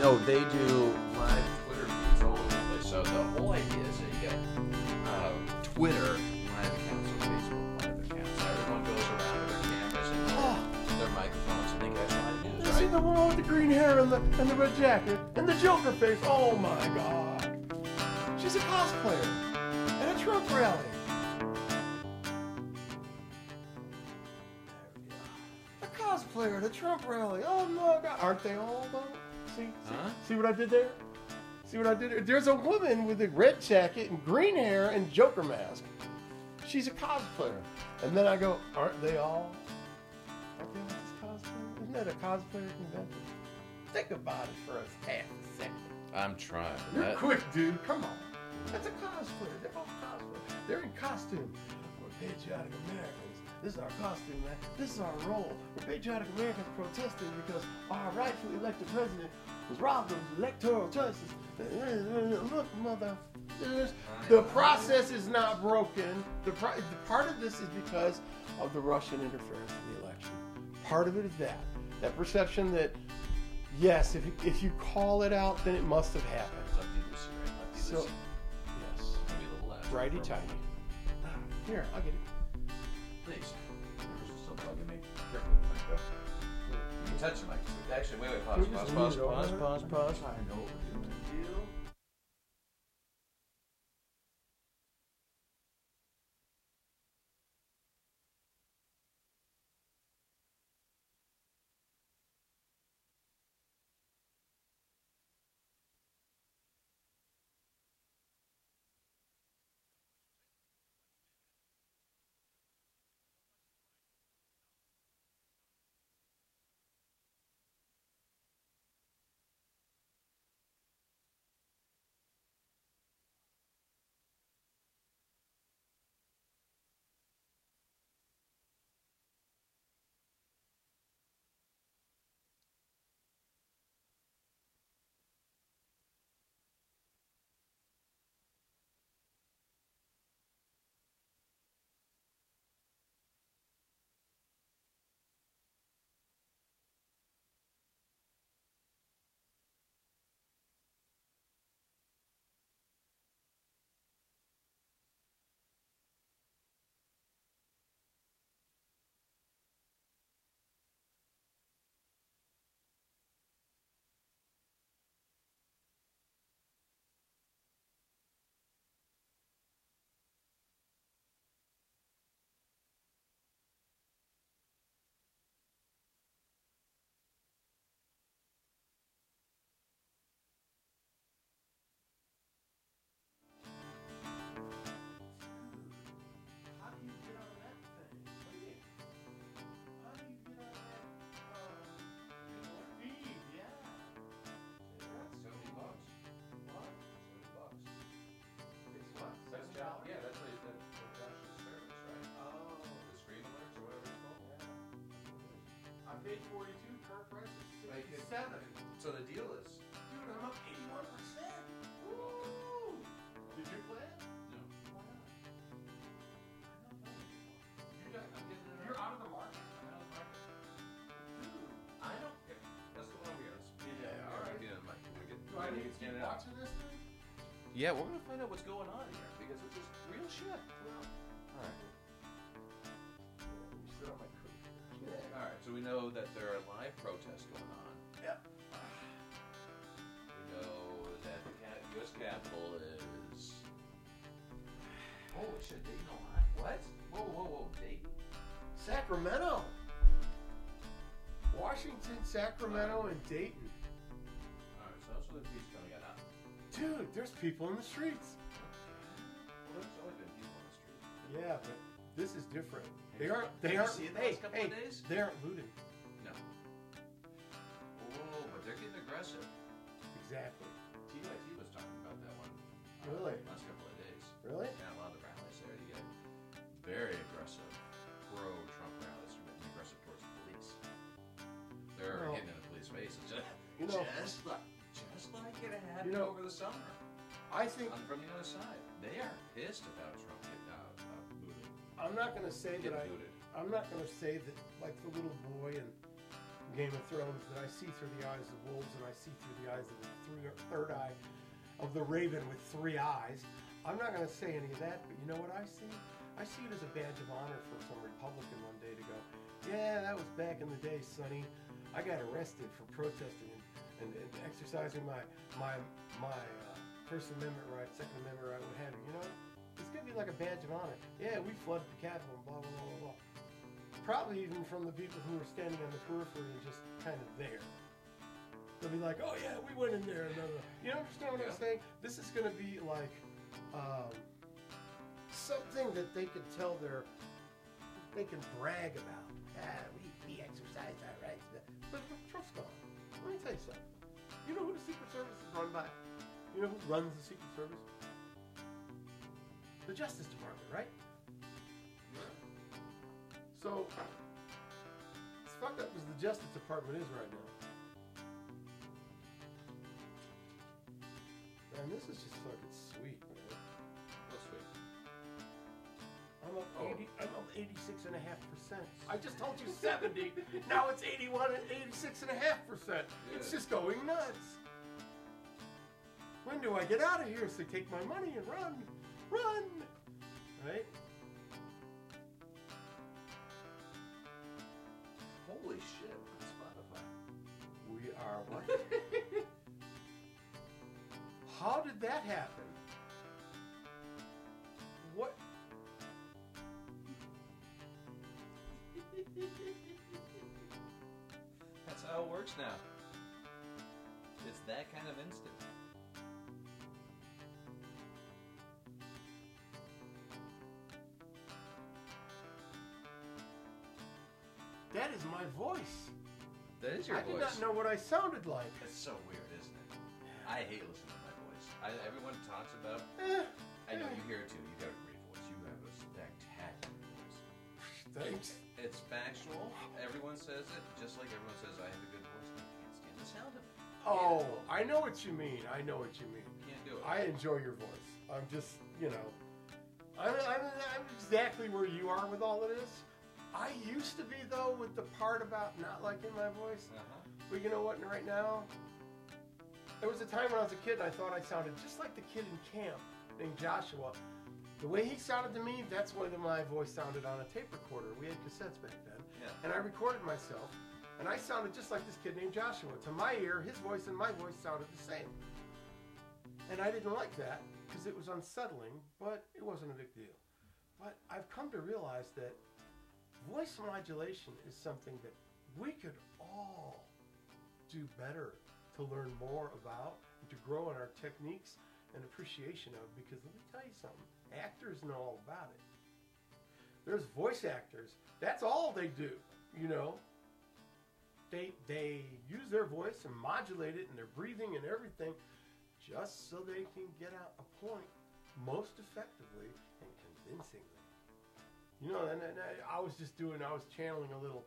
No, they do live Twitter feeds all over the place. So the whole idea is that you get uh, Twitter live accounts or Facebook live accounts. Everyone goes around with their cameras and their, their microphones and they how to do You this, see the one with the green hair and the and the red jacket and the Joker face. Oh my god. She's a cosplayer at a Trump rally. A cosplayer at a Trump rally. Oh my god. Aren't they all though? See, see, Huh? see what I did there? See what I did there? There's a woman with a red jacket and green hair and Joker mask. She's a cosplayer. And then I go, aren't they all? Aren't they all cosplayer? Isn't that a cosplayer convention? Think about it for a half a second. I'm trying. You're That- quick, dude. Come on. That's a cosplayer. They're all cosplay. They're in costume. We're patriotic Americans. This is our costume, man. This is our role. We're patriotic Americans protesting because our rightfully elected president was robbed of electoral choices. Look, mother. The process is not broken. The, pro- the part of this is because of the Russian interference in the election. Part of it is that. That perception that, yes, if you, if you call it out, then it must have happened. Lefty loosey, right? Lefty So, yes. Maybe a little left. Righty tighty. Here, I'll get it. Please. You're still bugging me? Careful with the mic. You can touch the mic. Actually, wait, wait, pause, Can we pause, Paid 42. Current price is 67. So the deal is. Dude, I'm up 81%. Woo! Did you play it? No. Why not? You got, I'm getting it. You're out of the market. I'm out of the market. Dude. I don't care. That's the one we got. Yeah, all right. Get in. We're gonna get, Do we're I need to keep watching this thing? Yeah, we're gonna find out what's going on here because it's is real shit. Well, All right. So we know that there are live protests going on. Yep. We know that the U.S. Capitol is. Holy shit, Dayton, Ohio. What? Whoa, whoa, whoa, Dayton. Sacramento. Washington, Sacramento, and Dayton. All right, so that's where the peace coming out. Dude, there's people in the streets. Well, there's always been people on the street. Yeah, but this is different. They aren't. They aren't. seen it hey, couple hey, of days? they aren't looting. No. Whoa, but they're getting aggressive. Exactly. TYT was talking about that one. uh, Really? Last couple of days. Really? Yeah, a lot of the rallies there. You get very aggressive, pro-Trump rallies are getting aggressive towards the police. They're Well, hitting in the police faces. Just, you know- just like, just like it happened You know- over the summer. I think On, from the other side, they are pissed about Trump I'm not gonna say that I. looted. I'm not gonna say that like the little boy in Game of Thrones that I see through the eyes of wolves and I see through the eyes of the three, third eye of the raven with three eyes. I'm not going to say any of that, but you know what I see? I see it as a badge of honor for some Republican one day to go, yeah, that was back in the day, Sonny. I got arrested for protesting and, and, and exercising my my my uh, First Amendment right, Second Amendment right, what have you. You know, it's gonna be like a badge of honor. Yeah, we flooded the Capitol and blah blah blah blah blah. Probably even from the people who were standing on the periphery and just kind of there. They'll be like, oh yeah, we went in there. And blah, blah. You understand what I'm Yeah. saying? This is gonna be like um, something that they can tell their they can brag about. Ah, we, we exercised our rights. But Trump's gone. Let me tell you something. You know who the Secret Service is run by? You know who runs the Secret Service? The Justice Department, right? So, as fucked up as the Justice Department is right now. Man, this is just fucking sweet, man. What's sweet? I'm up Oh. 80, I'm up 86 and a half percent. I just told you 70. now it's 81 and 86 and a half percent. It's just going nuts. When do I get out of here so take my money and run? Run! Right? Holy shit! Spotify. We are what? How did that happen? What? That's how it works now. It's that kind of instant. Voice. That is your I did not know what I sounded like. It's so weird, isn't it? I hate listening to my voice. I, everyone talks about. Eh, I know eh. you hear it too. You got a great voice. You have a spectacular voice. Thanks. It's factual. Everyone says it, just like everyone says I have a good voice. I can't stand the sound of it. Oh, I know what you mean. I know what you mean. Can't do it. I enjoy your voice. I'm just, you know, I'm, I'm, I'm exactly where you are with all of this. I used to be though with the part about not liking my voice. Uh-huh. But you know what? Right now, there was a time when I was a kid and I thought I sounded just like the kid in camp named Joshua. The way he sounded to me, that's the way that my voice sounded on a tape recorder. We had cassettes back then. Yeah. And I recorded myself, and I sounded just like this kid named Joshua. To my ear, his voice and my voice sounded the same. And I didn't like that because it was unsettling, but it wasn't a big deal. But I've come to realize that voice modulation is something that we could all do better to learn more about to grow in our techniques and appreciation of because let me tell you something actors know all about it. There's voice actors that's all they do you know? They they use their voice and modulate it and their breathing and everything just so they can get out a point most effectively and convincingly you know and, and I, I was just doing i was channeling a little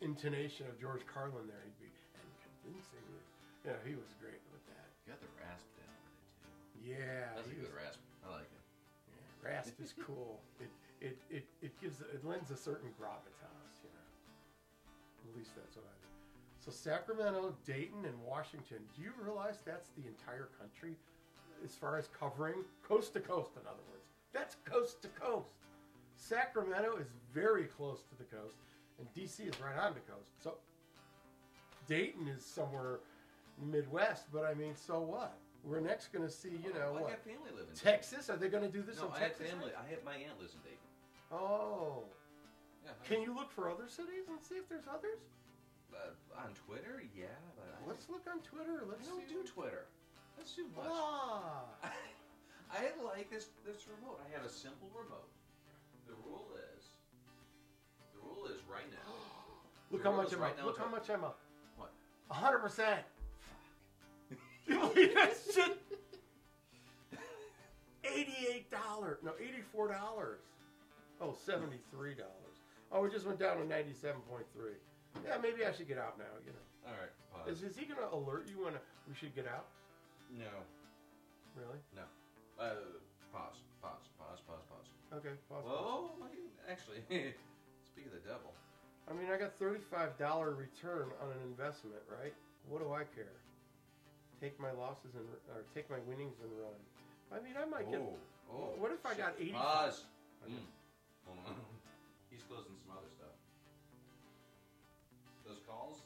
intonation of george carlin there he'd be and convincingly yeah he was great with that You got the rasp down with it too. yeah That's a good was- rasp. I like it. yeah, rasp is cool. It, it it it gives it lends a certain gravitas, you know. At least that's what I do. So Sacramento, Dayton, and Washington. Do you realize that's the entire country, as far as covering coast to coast? In other words, that's coast to coast. Sacramento is very close to the coast, and DC is right on the coast. So Dayton is somewhere Midwest, but I mean, so what? We're next going to see, you know, Well, I what? got family living. in Texas? Are they going to do this. No, in I have family. I have my aunt lives in Dayton. Oh. Yeah. Can you look for other cities and see if there's others? Uh, on Twitter, yeah, Let's look on Twitter. Let's don't see. do Twitter. That's too much. Ah. I like this this remote. I have a simple remote. The rule is, the rule is right now. Look how much I'm right up. Look how much I'm up. What? A hundred percent. You believe that shit? Eighty-eight dollars. No, eighty-four dollars. Oh, seventy-three dollars. Oh, it just went down to ninety-seven point three. Yeah, maybe I should get out now. You know, All right. Pause. is, is he gonna alert you when we should get out? no, Really? no. Uh, pause. Pause. Pause. Pause. Pause. Okay, possible. Whoa, actually, speak of the devil. I mean, I got $35 return on an investment, right? What do I care? Take my losses and or take my winnings and run. I mean, I might get. oh, oh What if I got 80? Pause. Mm. Hold on. He's closing some other stuff. Those calls